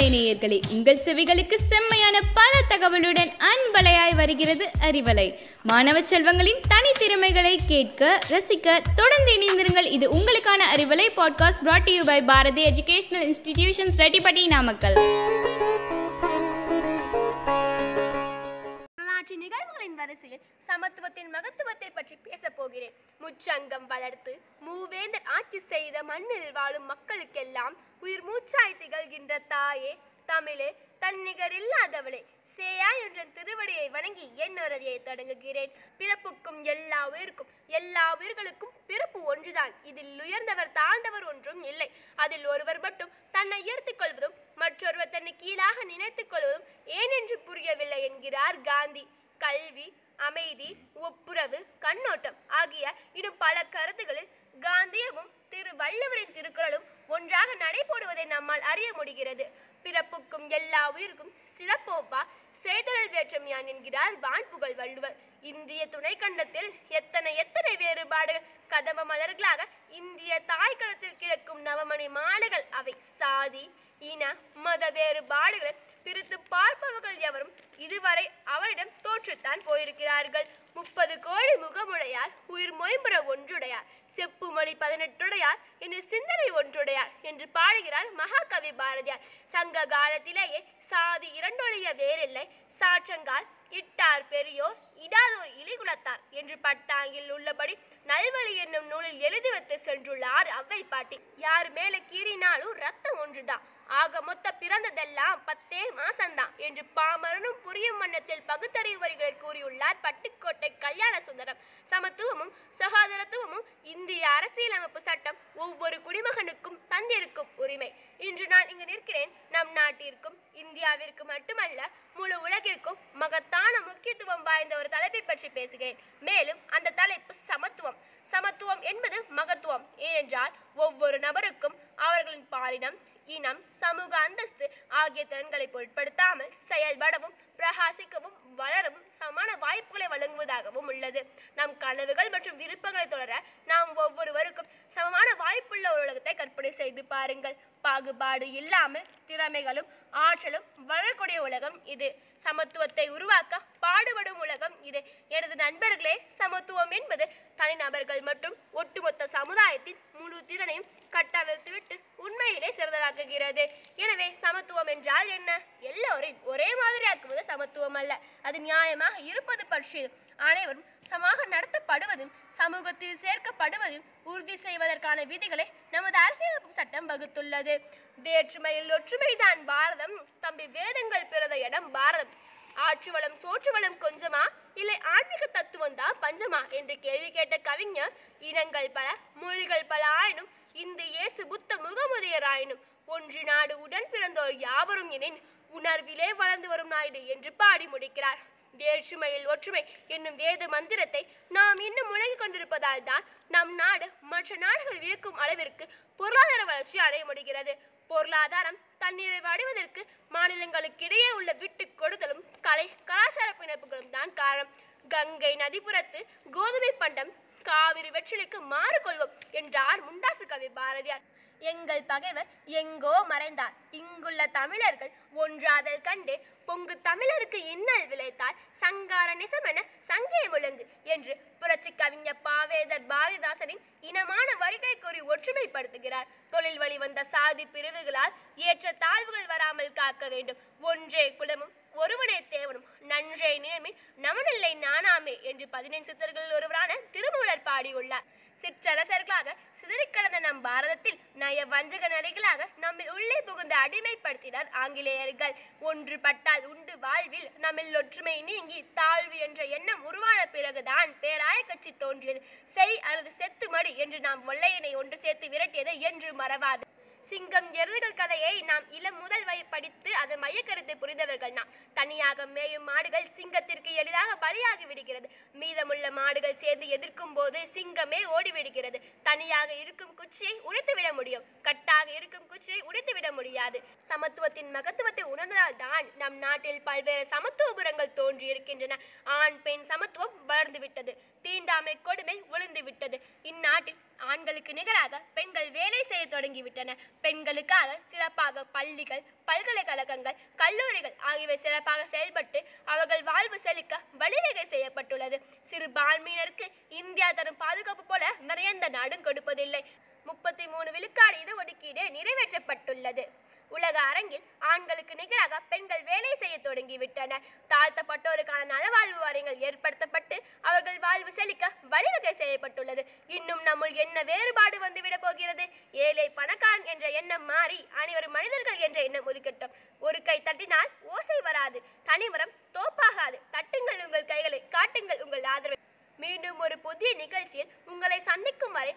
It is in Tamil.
அறிவலை நேயர்களே உங்கள் செவிகளுக்கு செம்மையான பல தகவலுடன் அன்பலையாய் வருகிறது அறிவலை. மாணவ செல்வங்களின் தனித்திறமைகளை கேட்க ரசிக்க தொடர்ந்து இணைந்திருங்கள். இது உங்களுக்கான Arivalai. Podcast brought you by Bharathi educational institutions Rettipatti Namakkal வரிசையில் சமத்துவத்தின் மகத்துவத்தை பற்றி பேசப் போகிறேன். முச்சங்கம் வளர்த்து மூவேந்தர் ஆட்சி செய்த மண்ணில் வாழும் மக்களுக்கெல்லாம் உயிர் மூச்சாய் திகழ்கின்ற தாயே தமிழே தன்னிகர் இல்லாதவளே சேயா என்ற திருவடியை வணங்கி என் தொடங்குகிறேன். பிறப்புக்கும் எல்லா உயிருக்கும் எல்லா உயிர்களுக்கும் பிறப்பு ஒன்றுதான். இதில் உயர்ந்தவர் தாழ்ந்தவர் ஒன்றும் இல்லை. அதில் ஒருவர் மட்டும் தன்னை உயர்த்திக் கொள்வதும் மற்றொருவர் தன்னை கீழாக நினைத்துக் கொள்வதும் ஏனென்று புரியவில்லை என்கிறார் காந்தி. கல்வி அமைதி ஒப்புரவு கண்ணோட்டம் ஆகிய இன்னும் பல கருத்துகளில் காந்தியமும் திரு வள்ளுவரின் திருக்குறளும் ஒன்றாக நடைபோடுவதை நம்மால் அறிய முடிகிறது. பிறப்புக்கும் எல்லா உயிருக்கும் சிறப்போப்பா செய்தொழில் வேற்றம் யான் என்கிறார் வான்புகழ் வள்ளுவர். இந்திய துணைக்கண்டத்தில் எத்தனை எத்தனை வேறுபாடுகள்? கதம்ப மலர்களாக இந்திய தாய்க்களத்தில் கிடக்கும் நவமணி மாலைகள் அவை. சாதி இன மத வேறுபாடுகளை பிரித்து பார்ப்பவர்கள் எவரும் இதுவரை அவரிடம் தோற்றுத்தான் போயிருக்கிறார்கள். முப்பது கோடி முகமுடையார் உயிர் மொயம்புற ஒன்றுடையார் செப்பு மொழி பதினெட்டுடையார் என்று சிந்தனை ஒன்றுடையார் என்று பாடுகிறார் மகாகவி பாரதியார். சங்க காலத்திலேயே சாதி இரண்டொழிய வேறில்லை. சாற்றங்கால் இட்டார் பெரியோர் இடாதோர் இலிகுலத்தார் என்று பட்டாங்கில் உள்ளபடி நல்வழி என்னும் நூலில் எழுதி வைத்து சென்றுள்ளார் அவ்வை பாட்டி. யார் மேல கீறினாலும் ரத்தம் ஒன்றுதான். ஆக மொத்த பிறந்ததெல்லாம் பத்தே மாசம்தான் என்று பாமரனும் புரியும் வண்ணத்தில் பகுத்தறிவு வரிகளை கூறியுள்ளார் பட்டுக்கோட்டை கல்யாண சுந்தரம். சமத்துவமும் சகோதரத்துவமும் இந்திய அரசியலமைப்பு சட்டம் ஒவ்வொரு குடிமகனுக்கும் தந்திருக்கும் உரிமை. இன்று நான் இங்கு நிற்கிறேன். நம் நாட்டிற்கும் இந்தியாவிற்கு மட்டுமல்ல முழு உலகிற்கும் மகத்தான முக்கியத்துவம் வாய்ந்த ஒரு தலைப்பை பற்றி பேசுகிறேன். மேலும் அந்த தலைப்பு சமத்துவம். சமத்துவம் என்பது மகத்துவம். ஏனென்றால் ஒவ்வொரு நபருக்கும் அவர்களின் பாலினம் இனம் சமூக அந்த ஆகிய திறன்களை பொருட்படுத்தாமல் செயல்படவும் பிரகாசிக்கவும் வளரவும் சமான வாய்ப்புகளை வழங்குவதாகவும் உள்ளது. நம் கனவுகள் மற்றும் விருப்பங்களை தொடர நாம் ஒவ்வொருவருக்கும் சமமான வாய்ப்புள்ள ஒரு உலகத்தை கற்பனை செய்து பாருங்கள். பாகுபாடு இல்லாமல் திறமைகளும் ஆற்றலும் வளரக்கூடிய உலகம் இது. சமத்துவத்தை உருவாக்க பாடுபடும் உலகம் இது. எனது நண்பர்களே சமத்துவம் என்பது தனிநபர்கள் மற்றும் ஒட்டுமொத்த சமுதாயத்தின் முழு திறனையும் கட்டவிழ்த்துவிட்டு உண்மையிலே சிறந்ததாக்குகிறது. எனவே சமத்துவம் என்றால் என்ன? எல்லோரையும் ஒரே மாதிரியாக்குவது சமத்துவம் அல்ல. அது நியாயமாக இருப்பது பற்றியது அனைவரும் சமமாக நடத்தப்படுவதும் சமூகத்தில் சேர்க்கப்படுவதும் உறுதி செய்வதற்கான விதிகளை நமது அரசியலமைப்பு சட்டம் வகுத்துள்ளது. வேற்றுமையில் ஒற்றுமைதான் பாரதம். தம்பி வேதங்கள் பிறந்த இடம் பாரதம். ஆற்று வளம் சோற்று வளம் கொஞ்சமா இல்லை ஆன்மீக தத்துவம் தான் பஞ்சமா என்று கேள்வி கேட்ட கவிஞர் இனங்கள் பல மொழிகள் பல ஆயினும் இந்த இயேசு புத்த முகமுதையராயினும் ஒன்று நாடு உடன் பிறந்தோர் யாவரும் எனின் உணர்விலே வளர்ந்து வரும் நாயுடு என்று பாடி முடிக்கிறார். வேற்றுமையில் ஒற்றுமை என்னும் வேத மந்திரத்தை நாம் இன்னும் முழங்கிக் கொண்டிருப்பதால் தான் நம் நாடு மற்ற நாடுகள் வியக்கும் அளவிற்கு பொருளாதார வளர்ச்சி அடைய முடிகிறது. பொருளாதாரம் தன்னிறைவு அடைவதற்கு மாநிலங்களுக்கிடையே உள்ள விட்டு கொடுத்தலும் கலை கலாச்சார பிணைப்புகளும் தான் காரணம். கங்கை நதிப்புறத்து கோதுமை பண்டம் காவிரி வெற்றிலைக்கு மாறு கொள்வோம் என்றார் முண்டாசு கவி பாரதியார். எங்கள் பகைவர் எங்கோ மறைந்தார். இங்குள்ள தமிழர்கள் ஒன்றாதல் கண்டு பொங்கு தமிழருக்கு இன்னல் விளைத்தால் நிசமென சங்கே விளங்கு என்று புரட்சி கவிஞர் பாவேதர் பாரதிதாசனின் இனமான வரிகளை கூறி ஒற்றுமைப்படுத்துகிறார். தொழில் வழி வந்த சாதி பிரிவுகளால் ஏற்ற தாழ்வுகள் வராமல் காக்க வேண்டும். ஒன்றே குலமும் ஒருவனே தேவனும் நன்றே நியமின் நமனில்லை நானாமே என்று பதினெண் சித்தர்களில் ஒருவரான திருமூலர் பாடியுள்ளார். சிற்றரசர்களாக சிதறிக்க நய வஞ்சக நரிகளாக நம்மில் உள்ளே புகுந்து அடிமைப்படுத்தினர் ஆங்கிலேயர்கள். ஒன்றுபட்டால் உண்டு வாழ்வில் நம்மில் ஒற்றுமை நீங்கி தாழ்வு என்ற எண்ணம் உருவான பிறகுதான் பேராய கட்சி தோன்றியது. செய் அல்லது செத்து மடி என்று நாம் ஒல்லையினை ஒன்று சேர்த்து விரட்டியது என்று மறவாது. சிங்கம் எருதுகள் கதையை நாம் இளம் முதல் வய படித்து அதன் மையக்கருத்தை புரிந்தவர்கள் நாம். தனியாக மேயும் மாடுகள் சிங்கத்திற்கு எளிதாக பலியாகி விடுகிறது. மீதமுள்ள மாடுகள் சேர்ந்து எதிர்க்கும் போது சிங்கமே ஓடிவிடுகிறது. தனியாக இருக்கும் குச்சியை உடைத்து விட முடியும். கட்டாக இருக்கும் குச்சியை உடைத்து விட முடியாது. சமத்துவத்தின் மகத்துவத்தை உணர்ந்ததால் தான் நம் நாட்டில் பல்வேறு சமத்துவபுரங்கள் தோன்றி இருக்கின்றன ஆண் பெண் சமத்துவம் வளர்ந்துவிட்டது. தீண்டாமை கொடுமை ஒளிந்து விட்டது இந்நாட்டில் ஆண்களுக்கு நிகராக பெண்கள் வேலை செய்ய தொடங்கிவிட்டன. பெண்களுக்காக சிறப்பாக பள்ளிகள் பல்கலைக்கழகங்கள் கல்லூரிகள் ஆகியவை சிறப்பாக செயல்பட்டு அவர்கள் வாழ்வு செழிக்க வழிவகை செய்யப்பட்டுள்ளது. சிறுபான்மையினருக்கு இந்தியா தரும் பாதுகாப்பு போல நிறைய நாடும் கொடுப்பதில்லை. முப்பத்தி மூணு விழுக்காடு இது ஒதுக்கீடு நிறைவேற்றப்பட்டுள்ளது. உலக அரங்கில் ஆண்களுக்கு நிகராக பெண்கள் வேலை செய்ய தொடங்கிவிட்டனர். தாழ்த்தப்பட்டோருக்கான நலவாழ்வு வாரியங்கள் ஏற்படுத்தப்பட்டு அவர்கள் வாழ்வு செழிக்க வழிவகை செய்யப்பட்டுள்ளது. இன்னும் நம்முள் என்ன வேறுபாடு வந்துவிட போகிறது? ஏழை பணக்காரன் என்ற எண்ணம் மாறி அனைவரும் மனிதர்கள் என்ற எண்ணம் ஒதுக்கட்டும். ஒரு கை தட்டினால் ஓசை வராது. தனிமரம் தோப்பாகாது. தட்டுங்கள் உங்கள் கைகளை காட்டுங்கள் உங்கள் ஆதரவை. மீண்டும் ஒரு புதிய நிகழ்ச்சியில் உங்களை சந்திக்கும் வரை